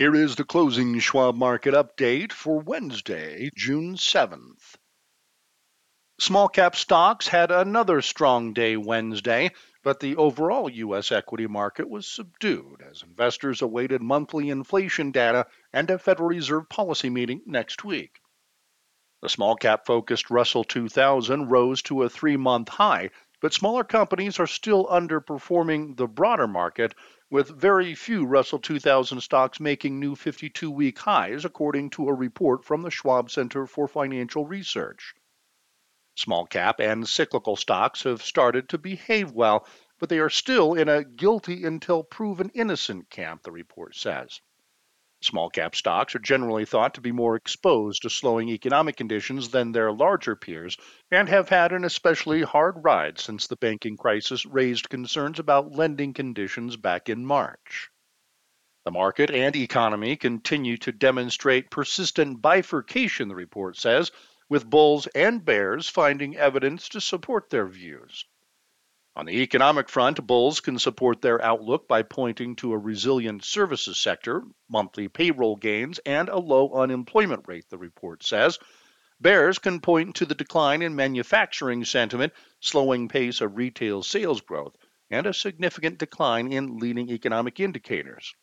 Here is the closing Schwab market update for Wednesday, June 7th. Small cap stocks had another strong day Wednesday, but the overall U.S. equity market was subdued as investors awaited monthly inflation data and a Federal Reserve policy meeting next week. The small cap focused Russell 2000 rose to a three month high, but smaller companies are still underperforming the broader market with very few Russell 2000 stocks making new 52 week highs, according to a report from the Schwab Center for Financial Research. Small cap and cyclical stocks have started to behave well, but they are still in a guilty until proven innocent camp, the report says. Small cap stocks are generally thought to be more exposed to slowing economic conditions than their larger peers and have had an especially hard ride since the banking crisis raised concerns about lending conditions back in March. The market and economy continue to demonstrate persistent bifurcation, the report says, with bulls and bears finding evidence to support their views. On the economic front, bulls can support their outlook by pointing to a resilient services sector, monthly payroll gains, and a low unemployment rate, the report says. Bears can point to the decline in manufacturing sentiment, slowing pace of retail sales growth, and a significant decline in leading economic indicators.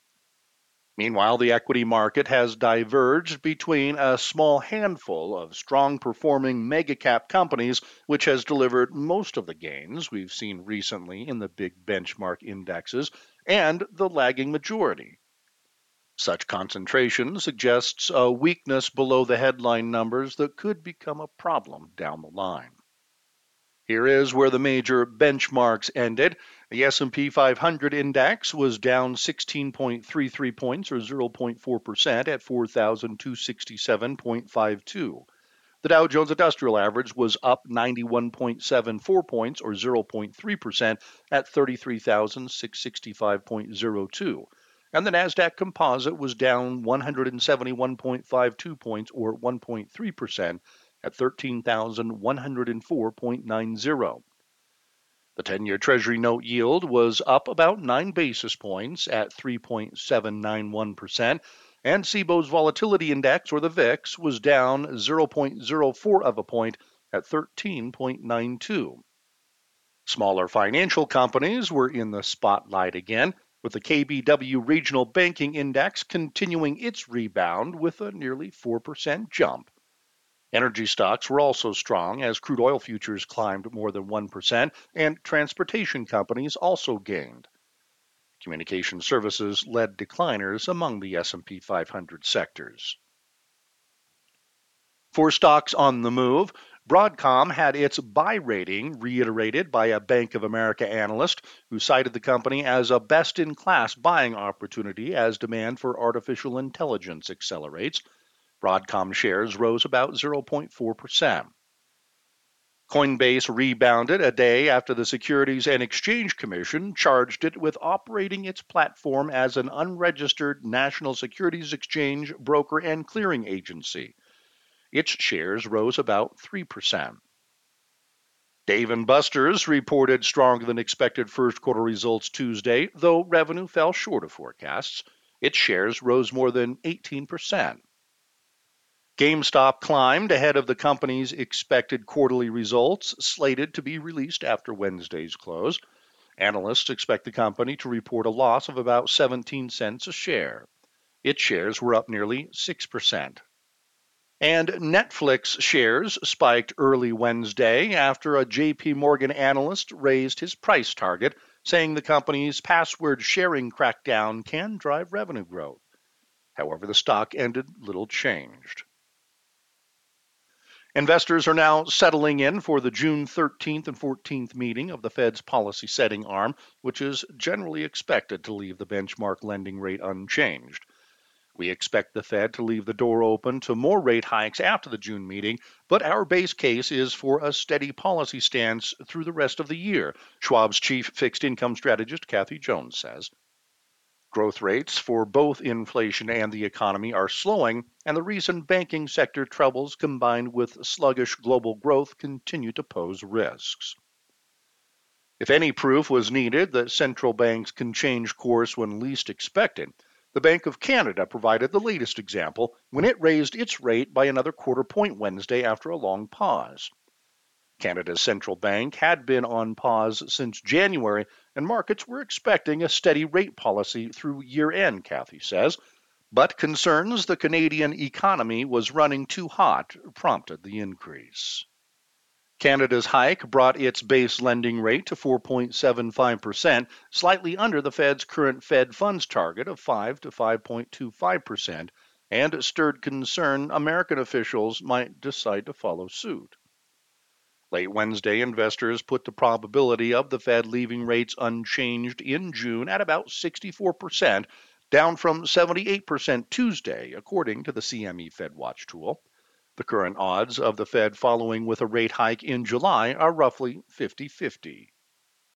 Meanwhile, the equity market has diverged between a small handful of strong performing mega cap companies, which has delivered most of the gains we've seen recently in the big benchmark indexes, and the lagging majority. Such concentration suggests a weakness below the headline numbers that could become a problem down the line. Here is where the major benchmarks ended. The S&P 500 index was down 16.33 points or 0.4% at 4267.52. The Dow Jones Industrial Average was up 91.74 points or 0.3% at 33,665.02. And the Nasdaq Composite was down 171.52 points or 1.3% at 13,104.90. The 10 year Treasury note yield was up about 9 basis points at 3.791%, and CBOE's volatility index, or the VIX, was down 0.04 of a point at 13.92. Smaller financial companies were in the spotlight again, with the KBW Regional Banking Index continuing its rebound with a nearly 4% jump. Energy stocks were also strong as crude oil futures climbed more than 1%, and transportation companies also gained. Communication services led decliners among the S&P 500 sectors. For stocks on the move, Broadcom had its buy rating reiterated by a Bank of America analyst who cited the company as a best in class buying opportunity as demand for artificial intelligence accelerates. Broadcom shares rose about 0.4%. Coinbase rebounded a day after the Securities and Exchange Commission charged it with operating its platform as an unregistered national securities exchange, broker, and clearing agency. Its shares rose about 3%. Dave & Buster's reported stronger than expected first quarter results Tuesday, though revenue fell short of forecasts. Its shares rose more than 18%. GameStop climbed ahead of the company's expected quarterly results, slated to be released after Wednesday's close. Analysts expect the company to report a loss of about 17 cents a share. Its shares were up nearly 6%. And Netflix shares spiked early Wednesday after a JP Morgan analyst raised his price target, saying the company's password sharing crackdown can drive revenue growth. However, the stock ended little changed. Investors are now settling in for the June 13th and 14th meeting of the Fed's policy setting arm, which is generally expected to leave the benchmark lending rate unchanged. We expect the Fed to leave the door open to more rate hikes after the June meeting, but our base case is for a steady policy stance through the rest of the year, Schwab's chief fixed income strategist Kathy Jones says. Growth rates for both inflation and the economy are slowing, and the recent banking sector troubles combined with sluggish global growth continue to pose risks. If any proof was needed that central banks can change course when least expected, The Bank of Canada provided the latest example when it raised its rate by another quarter point Wednesday after a long pause. Canada's central bank had been on pause since January, and markets were expecting a steady rate policy through year end, Kathy says. But concerns the Canadian economy was running too hot prompted the increase. Canada's hike brought its base lending rate to 4.75%, slightly under the Fed's current Fed funds target of 5 to 5.25%, and stirred concern American officials might decide to follow suit. Late Wednesday, investors put the probability of the Fed leaving rates unchanged in June at about 64%, down from 78% Tuesday, according to the CME FedWatch tool. The current odds of the Fed following with a rate hike in July are roughly 50 50.